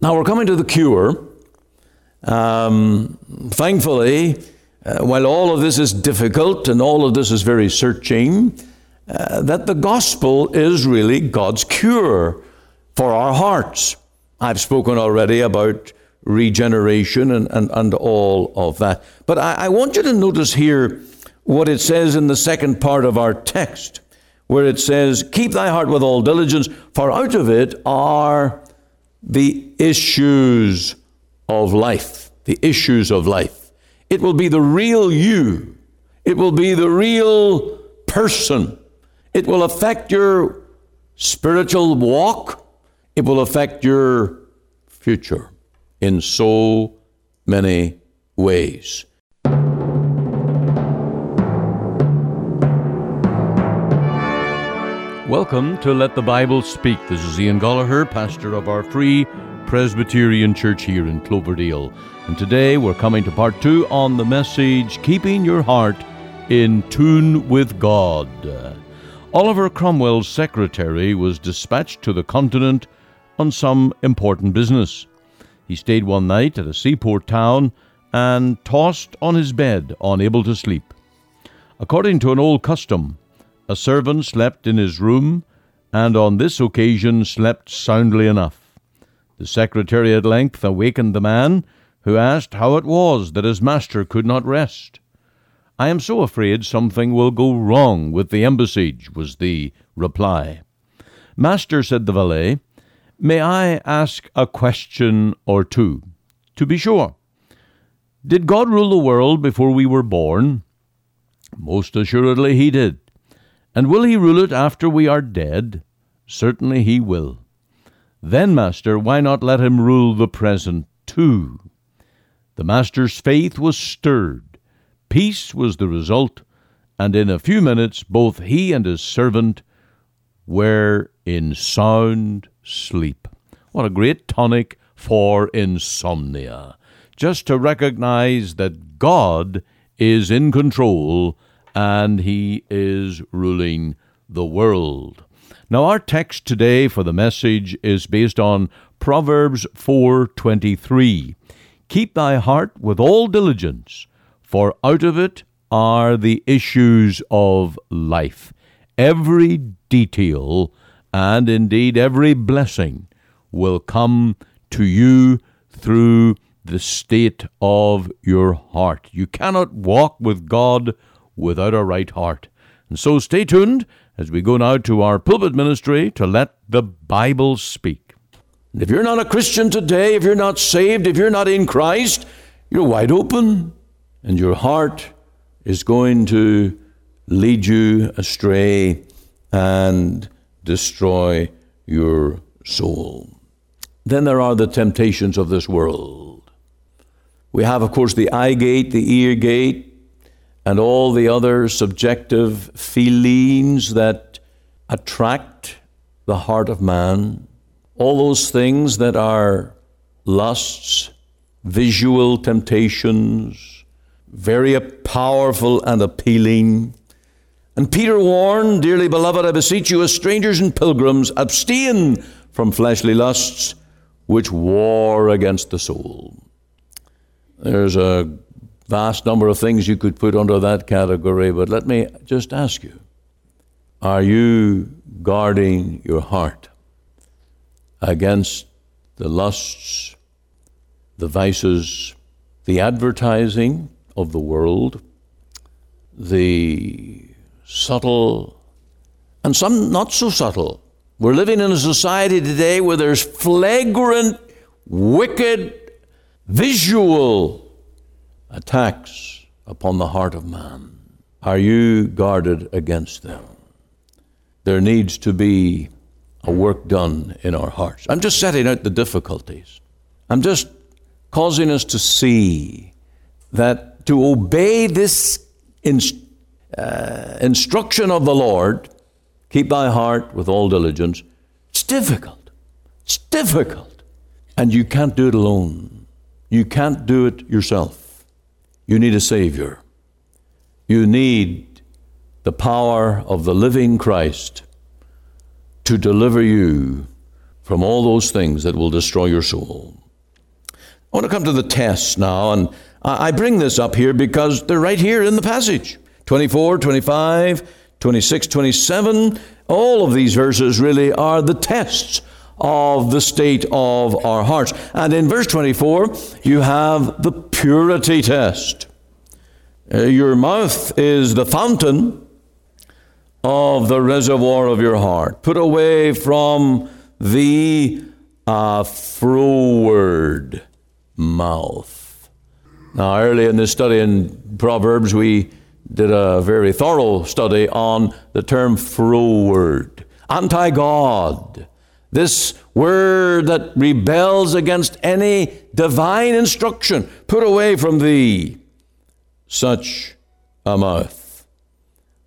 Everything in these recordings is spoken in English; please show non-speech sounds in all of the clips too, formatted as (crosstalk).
Now we're coming to the cure. Um, thankfully, uh, while all of this is difficult and all of this is very searching, uh, that the gospel is really God's cure for our hearts. I've spoken already about regeneration and, and, and all of that. But I, I want you to notice here what it says in the second part of our text, where it says, Keep thy heart with all diligence, for out of it are the issues of life. The issues of life. It will be the real you. It will be the real person. It will affect your spiritual walk. It will affect your future in so many ways. Welcome to Let the Bible Speak. This is Ian Goligher, pastor of our free Presbyterian Church here in Cloverdale. And today we're coming to part two on the message Keeping Your Heart in Tune with God. Oliver Cromwell's secretary was dispatched to the continent on some important business. He stayed one night at a seaport town and tossed on his bed, unable to sleep. According to an old custom, a servant slept in his room, and on this occasion slept soundly enough. The secretary at length awakened the man, who asked how it was that his master could not rest. I am so afraid something will go wrong with the embassage, was the reply. Master, said the valet, may I ask a question or two? To be sure. Did God rule the world before we were born? Most assuredly he did. And will he rule it after we are dead? Certainly he will. Then, Master, why not let him rule the present too? The Master's faith was stirred. Peace was the result, and in a few minutes both he and his servant were in sound sleep. What a great tonic for insomnia. Just to recognize that God is in control and he is ruling the world. Now our text today for the message is based on Proverbs 4:23. Keep thy heart with all diligence, for out of it are the issues of life. Every detail and indeed every blessing will come to you through the state of your heart. You cannot walk with God without a right heart. And so stay tuned as we go now to our pulpit ministry to let the Bible speak. If you're not a Christian today, if you're not saved, if you're not in Christ, you're wide open, and your heart is going to lead you astray and destroy your soul. Then there are the temptations of this world. We have, of course, the eye gate, the ear gate, and all the other subjective feelings that attract the heart of man, all those things that are lusts, visual temptations, very powerful and appealing. And Peter warned, Dearly beloved, I beseech you, as strangers and pilgrims, abstain from fleshly lusts which war against the soul. There's a vast number of things you could put under that category, but let me just ask you are you guarding your heart against the lusts, the vices, the advertising of the world, the subtle, and some not so subtle? We're living in a society today where there's flagrant, wicked, visual attacks upon the heart of man. Are you guarded against them? There needs to be a work done in our hearts. I'm just setting out the difficulties. I'm just causing us to see that to obey this in, uh, instruction of the Lord, keep thy heart with all diligence, it's difficult. It's difficult. And you can't do it alone. You can't do it yourself. You need a Savior. You need the power of the living Christ to deliver you from all those things that will destroy your soul. I want to come to the tests now, and I bring this up here because they're right here in the passage 24, 25, 26, 27. All of these verses really are the tests of the state of our hearts. And in verse 24, you have the purity test. Uh, your mouth is the fountain of the reservoir of your heart. Put away from the uh, froward mouth. Now, early in this study in Proverbs, we did a very thorough study on the term froward, anti God. This word that rebels against any divine instruction, put away from thee such a mouth.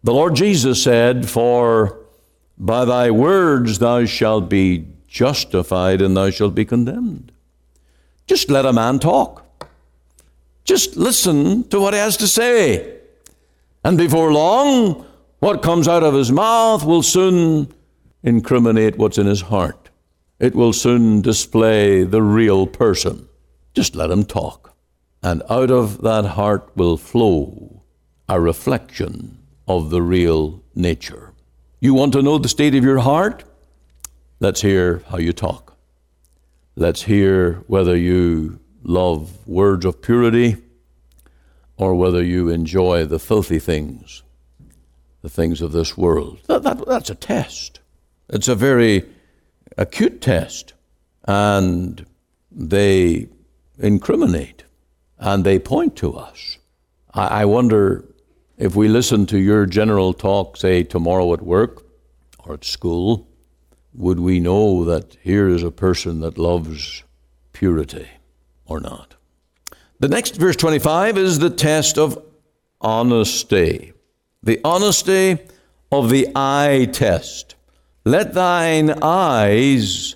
The Lord Jesus said, For by thy words thou shalt be justified and thou shalt be condemned. Just let a man talk. Just listen to what he has to say. And before long, what comes out of his mouth will soon incriminate what's in his heart. It will soon display the real person. Just let him talk. And out of that heart will flow a reflection of the real nature. You want to know the state of your heart? Let's hear how you talk. Let's hear whether you love words of purity or whether you enjoy the filthy things, the things of this world. That, that, that's a test. It's a very acute test. And they incriminate and they point to us. I, I wonder if we listen to your general talk, say tomorrow at work or at school, would we know that here is a person that loves purity or not? The next verse 25 is the test of honesty. The honesty of the eye test. Let thine eyes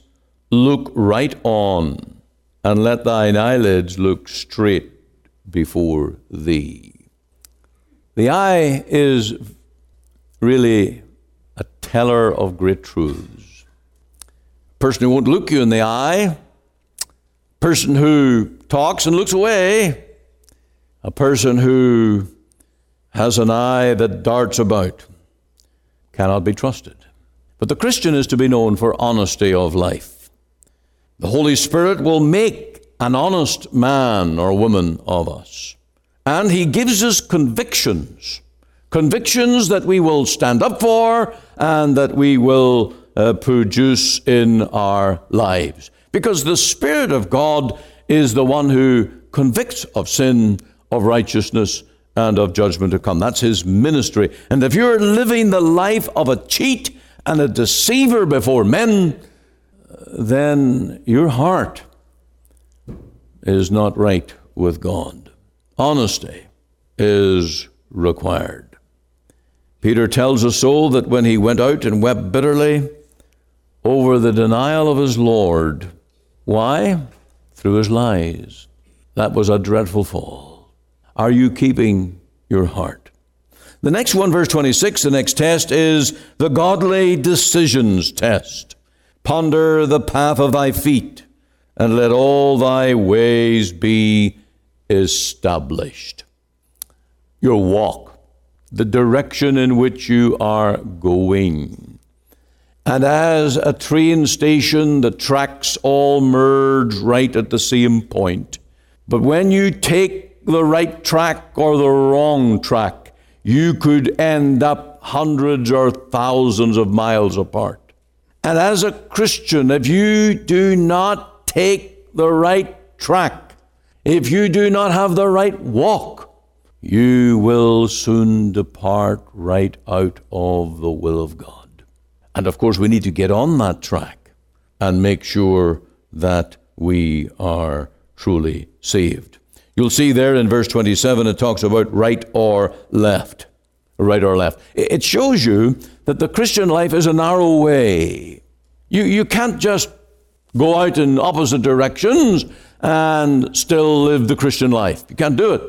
look right on, and let thine eyelids look straight before thee. The eye is really a teller of great truths. A person who won't look you in the eye, a person who talks and looks away, a person who has an eye that darts about cannot be trusted. But the Christian is to be known for honesty of life. The Holy Spirit will make an honest man or woman of us. And he gives us convictions, convictions that we will stand up for and that we will uh, produce in our lives. Because the Spirit of God is the one who convicts of sin, of righteousness, and of judgment to come. That's his ministry. And if you're living the life of a cheat and a deceiver before men, then your heart is not right with God. Honesty is required. Peter tells us so that when he went out and wept bitterly over the denial of his Lord, why? Through his lies. That was a dreadful fall. Are you keeping your heart? The next one, verse 26, the next test is the godly decisions test. Ponder the path of thy feet, and let all thy ways be established. Your walk, the direction in which you are going. And as a train station, the tracks all merge right at the same point. But when you take the right track or the wrong track, you could end up hundreds or thousands of miles apart. And as a Christian, if you do not take the right track, if you do not have the right walk, you will soon depart right out of the will of God. And of course, we need to get on that track and make sure that we are truly saved. You'll see there in verse 27, it talks about right or left. Right or left. It shows you that the Christian life is a narrow way. You, you can't just go out in opposite directions and still live the Christian life. You can't do it.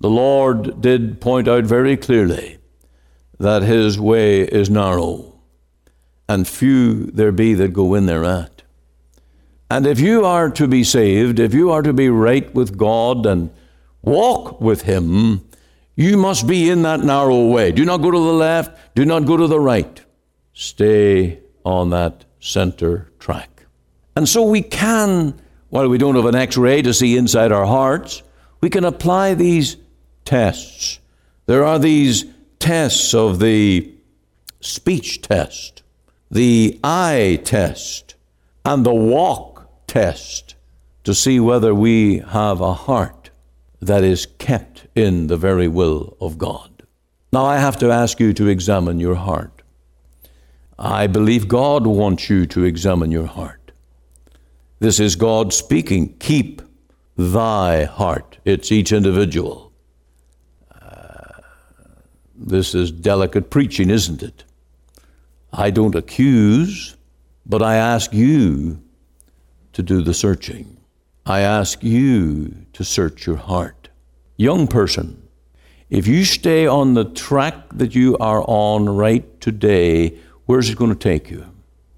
The Lord did point out very clearly that his way is narrow and few there be that go in thereat. And if you are to be saved, if you are to be right with God and walk with Him, you must be in that narrow way. Do not go to the left, do not go to the right. Stay on that center track. And so we can, while we don't have an x ray to see inside our hearts, we can apply these tests. There are these tests of the speech test, the eye test, and the walk test to see whether we have a heart that is kept in the very will of God. Now, I have to ask you to examine your heart. I believe God wants you to examine your heart. This is God speaking. Keep thy heart. It's each individual. Uh, this is delicate preaching, isn't it? I don't accuse, but I ask you to do the searching. I ask you to search your heart. Young person, if you stay on the track that you are on right today, where's it going to take you?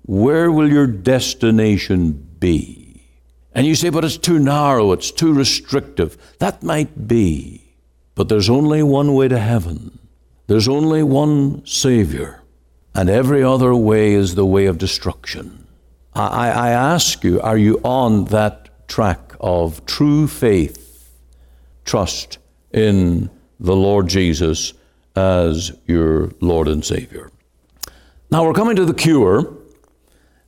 Where will your destination be? And you say, but it's too narrow, it's too restrictive. That might be. But there's only one way to heaven, there's only one Savior, and every other way is the way of destruction. I, I ask you, are you on that track of true faith, trust in the Lord Jesus as your Lord and Savior. Now we're coming to the cure.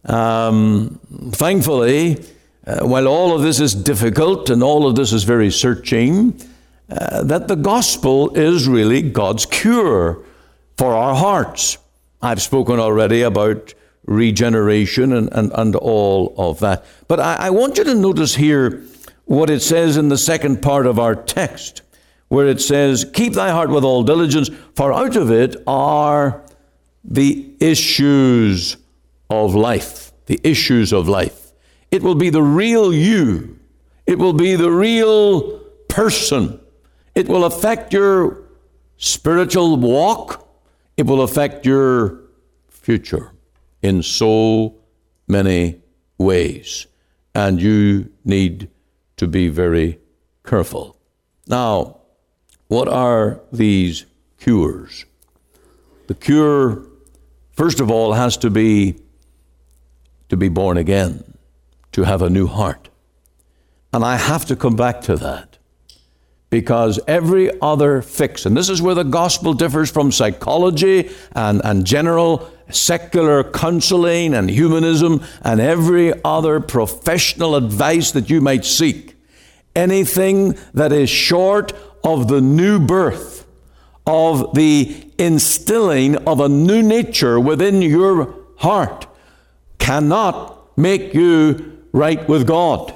Um, thankfully, uh, while all of this is difficult and all of this is very searching, uh, that the gospel is really God's cure for our hearts. I've spoken already about regeneration and, and, and all of that. But I, I want you to notice here what it says in the second part of our text, where it says, Keep thy heart with all diligence, for out of it are the issues of life. The issues of life. It will be the real you, it will be the real person. It will affect your spiritual walk, it will affect your future in so many ways. And you need to be very careful. Now, what are these cures? The cure, first of all, has to be to be born again, to have a new heart. And I have to come back to that because every other fix, and this is where the gospel differs from psychology and, and general secular counseling and humanism and every other professional advice that you might seek. Anything that is short of the new birth, of the instilling of a new nature within your heart, cannot make you right with God.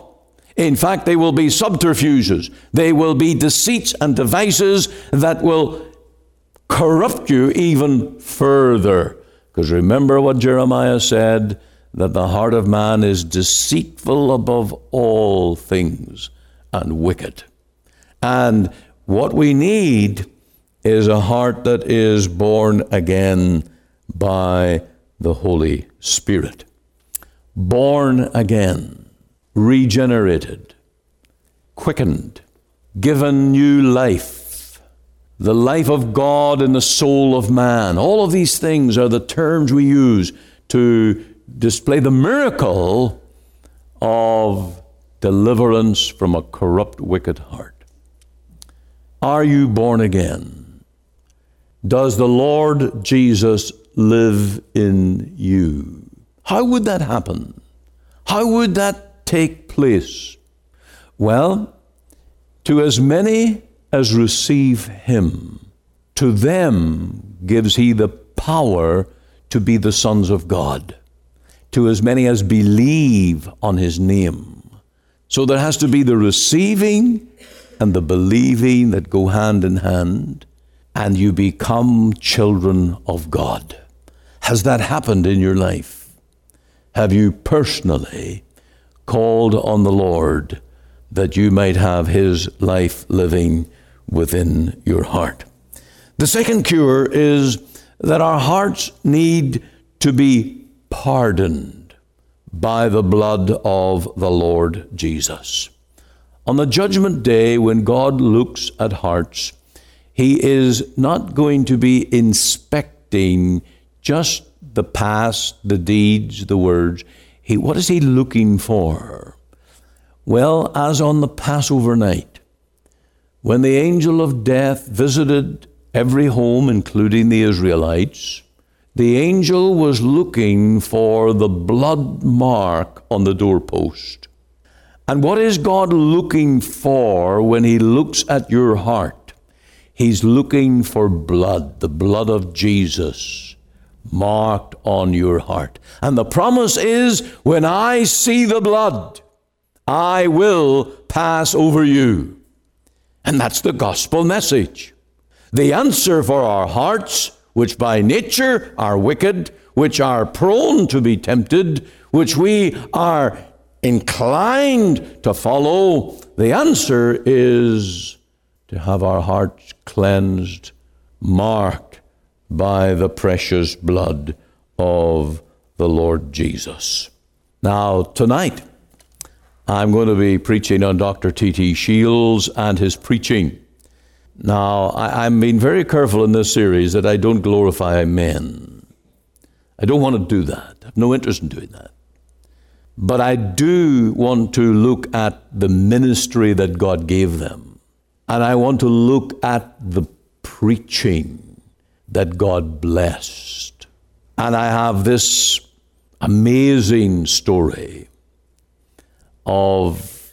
In fact, they will be subterfuges, they will be deceits and devices that will corrupt you even further. Because remember what Jeremiah said that the heart of man is deceitful above all things and wicked. And what we need is a heart that is born again by the Holy Spirit. Born again, regenerated, quickened, given new life the life of God in the soul of man. All of these things are the terms we use to display the miracle of deliverance from a corrupt, wicked heart. Are you born again? Does the Lord Jesus live in you? How would that happen? How would that take place? Well, to as many as receive him, to them gives he the power to be the sons of God, to as many as believe on his name. So there has to be the receiving and the believing that go hand in hand, and you become children of God. Has that happened in your life? Have you personally called on the Lord that you might have his life living within your heart. The second cure is that our hearts need to be pardoned by the blood of the Lord Jesus. On the judgment day, when God looks at hearts, He is not going to be inspecting just the past, the deeds, the words. He, what is He looking for? Well, as on the Passover night, when the angel of death visited every home, including the Israelites, the angel was looking for the blood mark on the doorpost. And what is God looking for when He looks at your heart? He's looking for blood, the blood of Jesus marked on your heart. And the promise is when I see the blood, I will pass over you. And that's the gospel message. The answer for our hearts, which by nature are wicked, which are prone to be tempted, which we are inclined to follow, the answer is to have our hearts cleansed, marked by the precious blood of the Lord Jesus. Now, tonight, I'm going to be preaching on Dr. T.T. Shields and his preaching. Now, I, am being very careful in this series that I don't glorify men. I don't want to do that. I have no interest in doing that. But I do want to look at the ministry that God gave them. And I want to look at the preaching that God blessed. And I have this amazing story of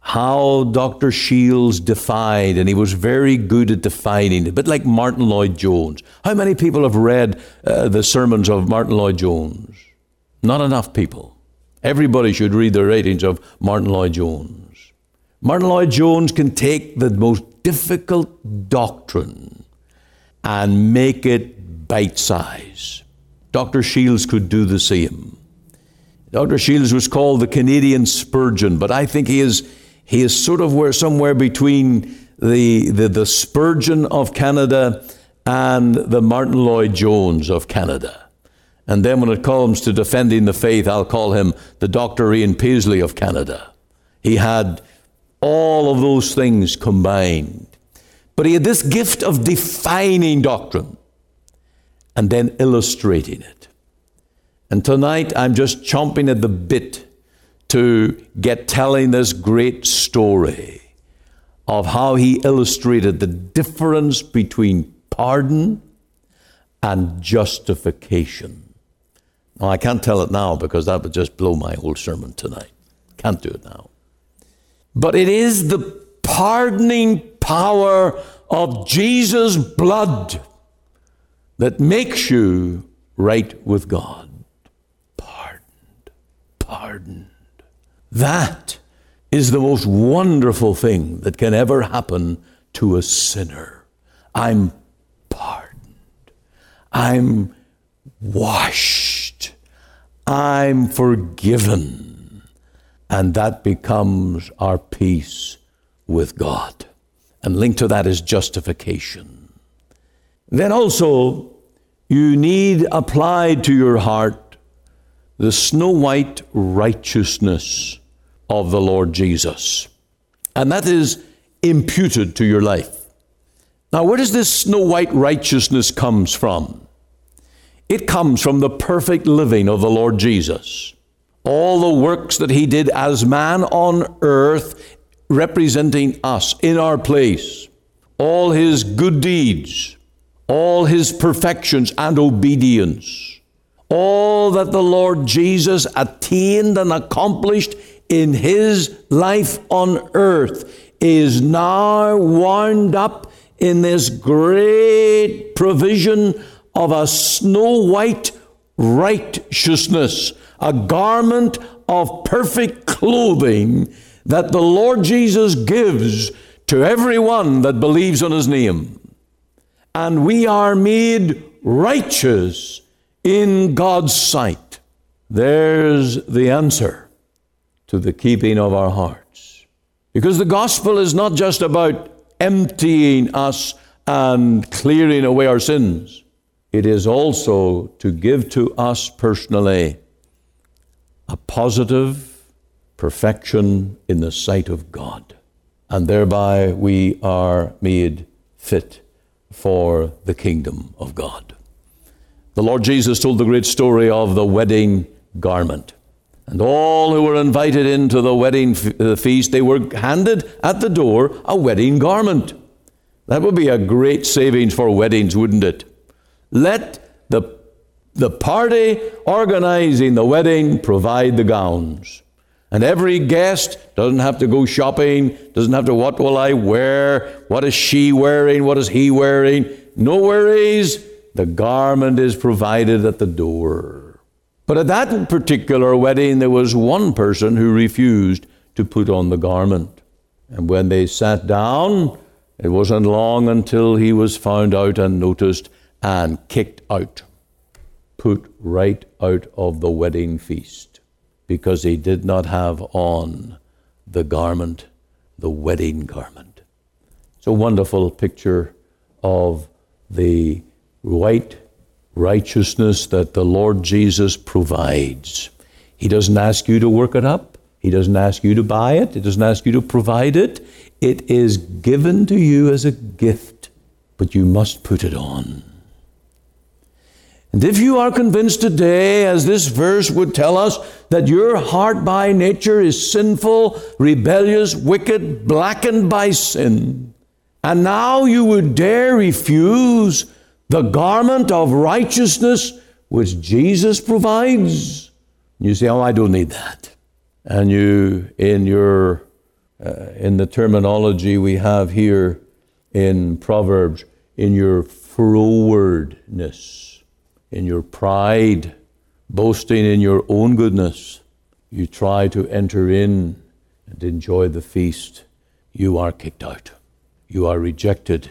how Dr. Shields defied, and he was very good at defining, a bit like Martyn Lloyd-Jones. How many people have read uh, the sermons of Martyn Lloyd-Jones? Not enough people. Everybody should read the writings of Martyn Lloyd-Jones. Martyn Lloyd-Jones can take the most difficult doctrine and make it bite size. Dr. Shields could do the same. Dr. Shields was called the Canadian Spurgeon, but I think he is he is sort of where somewhere between the, the, the Spurgeon of Canada and the Martyn Lloyd-Jones of Canada. And then when it comes to defending the faith, I'll call him the Dr. Ian Paisley of Canada. He had all of those things combined. But he had this gift of defining doctrine and then illustrating it. And tonight I'm just chomping at the bit to get telling this great story of how he illustrated the difference between pardon and justification. Now, I can't tell it now because that would just blow my whole sermon tonight. Can't do it now. But it is the pardoning power of Jesus' blood that makes you right with God. Pardoned, pardoned. That is the most wonderful thing that can ever happen to a sinner. I'm pardoned. I'm washed. I'm forgiven. And that becomes our peace with God. And linked to that is justification. Then also, you need applied to your heart the snow white righteousness of the Lord Jesus. And that is imputed to your life. Now, where does this snow white righteousness comes from? It comes from the perfect living of the Lord Jesus. All the works that he did as man on earth, representing us in our place, all his good deeds, all his perfections and obedience all that the Lord Jesus attained and accomplished in his life on earth is now wound up in this great provision of a snow white righteousness, a garment of perfect clothing that the Lord Jesus gives to everyone that believes on his name. And we are made righteous in God's sight. There's the answer to the keeping of our hearts. Because the gospel is not just about emptying us and clearing away our sins. it is also to give to us personally a positive perfection in the sight of God. And thereby we are made fit for the kingdom of God. The Lord Jesus told the great story of the wedding garment. And all who were invited into the wedding uh, feast, they were handed at the door a wedding garment. That would be a great savings for weddings, wouldn't it? Let the, the party organizing the wedding provide the gowns. And every guest doesn't have to go shopping, doesn't have to, what will I wear? What is she wearing? What is he wearing? No worries. The garment is provided at the door. But at that particular wedding, there was one person who refused to put on the garment. And when they sat down, it wasn't long until he was found out and noticed and kicked out, put right out of the wedding feast, because he did not have on the garment, the wedding garment. It's a wonderful picture of the white righteousness that the Lord Jesus provides. He doesn't ask you to work it up. He doesn't ask you to buy it. He doesn't ask you to provide it. It is given to you as a gift, but you must put it on. And if you are convinced today, as this verse would tell us, that your heart by nature is sinful, rebellious, wicked, blackened by sin, and now you would dare refuse the garment of righteousness which Jesus provides, you say, Oh, I don't need that. And you, in your uh, in the terminology we have here in Proverbs, in your frowardness, in your pride, boasting in your own goodness, you try to enter in and enjoy the feast, you are kicked out. You are rejected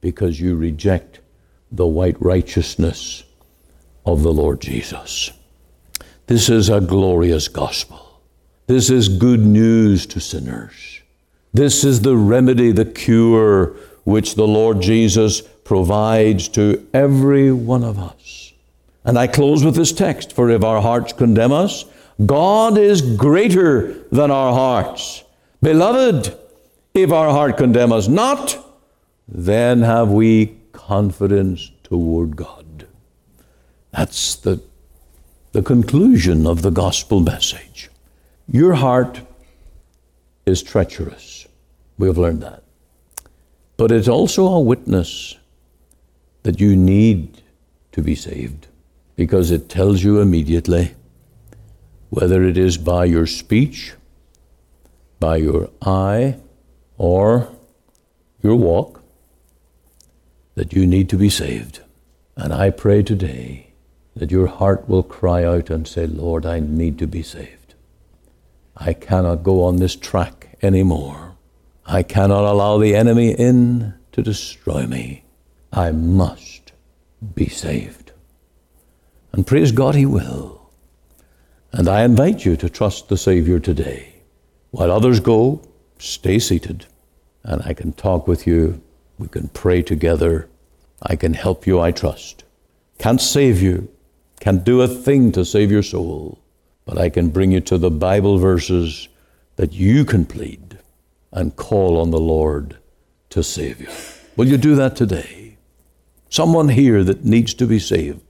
because you reject the white righteousness of the Lord Jesus. This is a glorious gospel. This is good news to sinners. This is the remedy, the cure which the Lord Jesus provides to every one of us. And I close with this text For if our hearts condemn us, God is greater than our hearts. Beloved, if our heart condemn us not, then have we confidence toward God. That's the, the conclusion of the gospel message. Your heart is treacherous. We have learned that. But it's also a witness that you need to be saved because it tells you immediately whether it is by your speech, by your eye, or your walk, that you need to be saved. And I pray today that your heart will cry out and say, Lord, I need to be saved. I cannot go on this track anymore. I cannot allow the enemy in to destroy me. I must be saved. And praise God, He will. And I invite you to trust the Savior today. While others go, stay seated, and I can talk with you. We can pray together. I can help you, I trust. Can't save you, can't do a thing to save your soul but I can bring you to the Bible verses that you can plead and call on the Lord to save you. Will you do that today? Someone here that needs to be saved.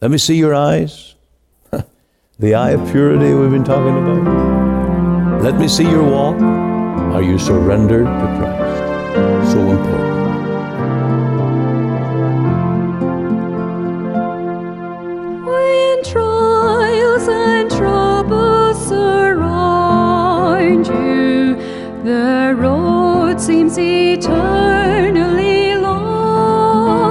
Let me see your eyes. (laughs) the eye of purity we've been talking about. Let me see your walk. Are you surrendered to Christ? So important. seems eternally long.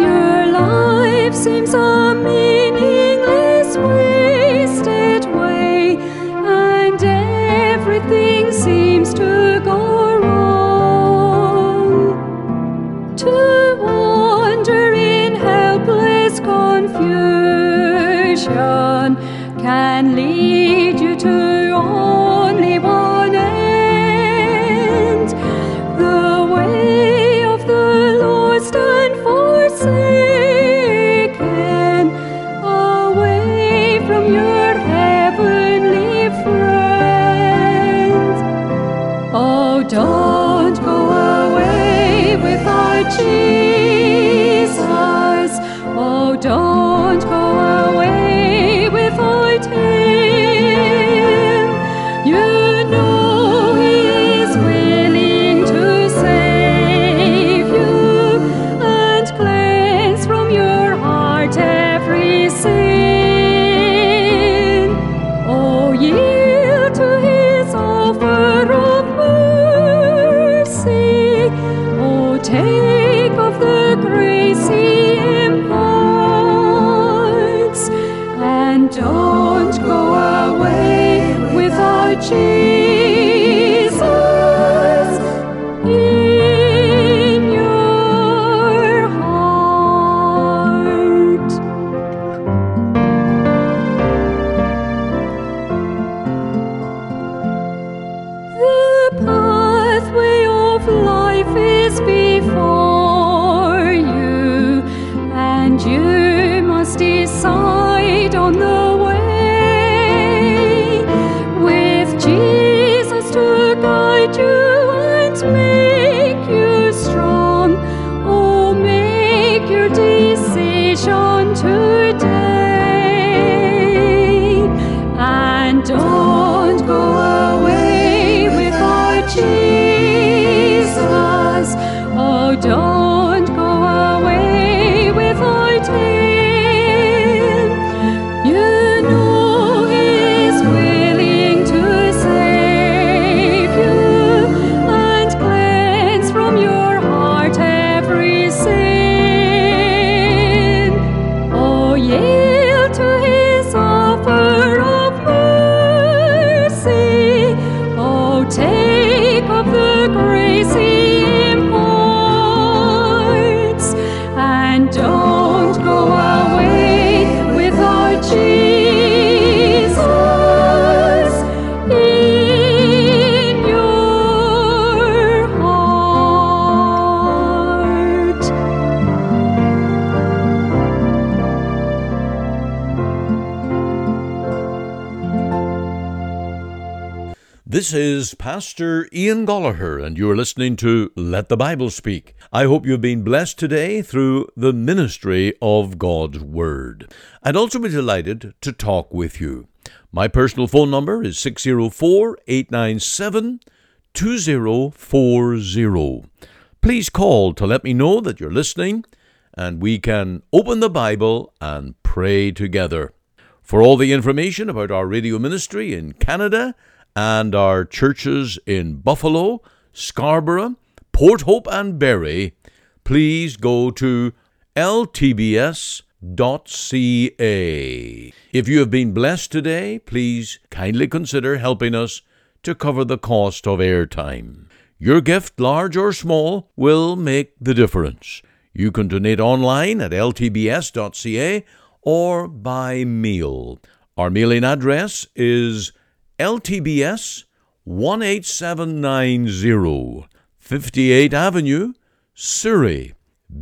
Your life seems a meaningless, wasted way, and everything can lead This is Pastor Ian Goligher, and you're listening to Let the Bible Speak. I hope you've been blessed today through the ministry of God's Word. I'd also be delighted to talk with you. My personal phone number is 604 897 2040. Please call to let me know that you're listening, and we can open the Bible and pray together. For all the information about our radio ministry in Canada and our churches in Buffalo, Scarborough, Port Hope, and Barrie, please go to ltbs.ca. If you have been blessed today, please kindly consider helping us to cover the cost of airtime. Your gift, large or small, will make the difference. You can donate online at ltbs.ca or by mail. Our mailing address is LTBS 18790, 58 Avenue, Surrey,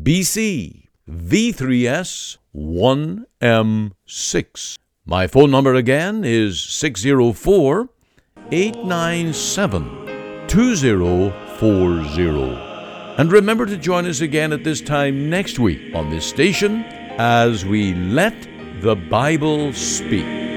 BC, V3S 1M6. My phone number again is 604 897 2040. And remember to join us again at this time next week on this station as we let the Bible speak.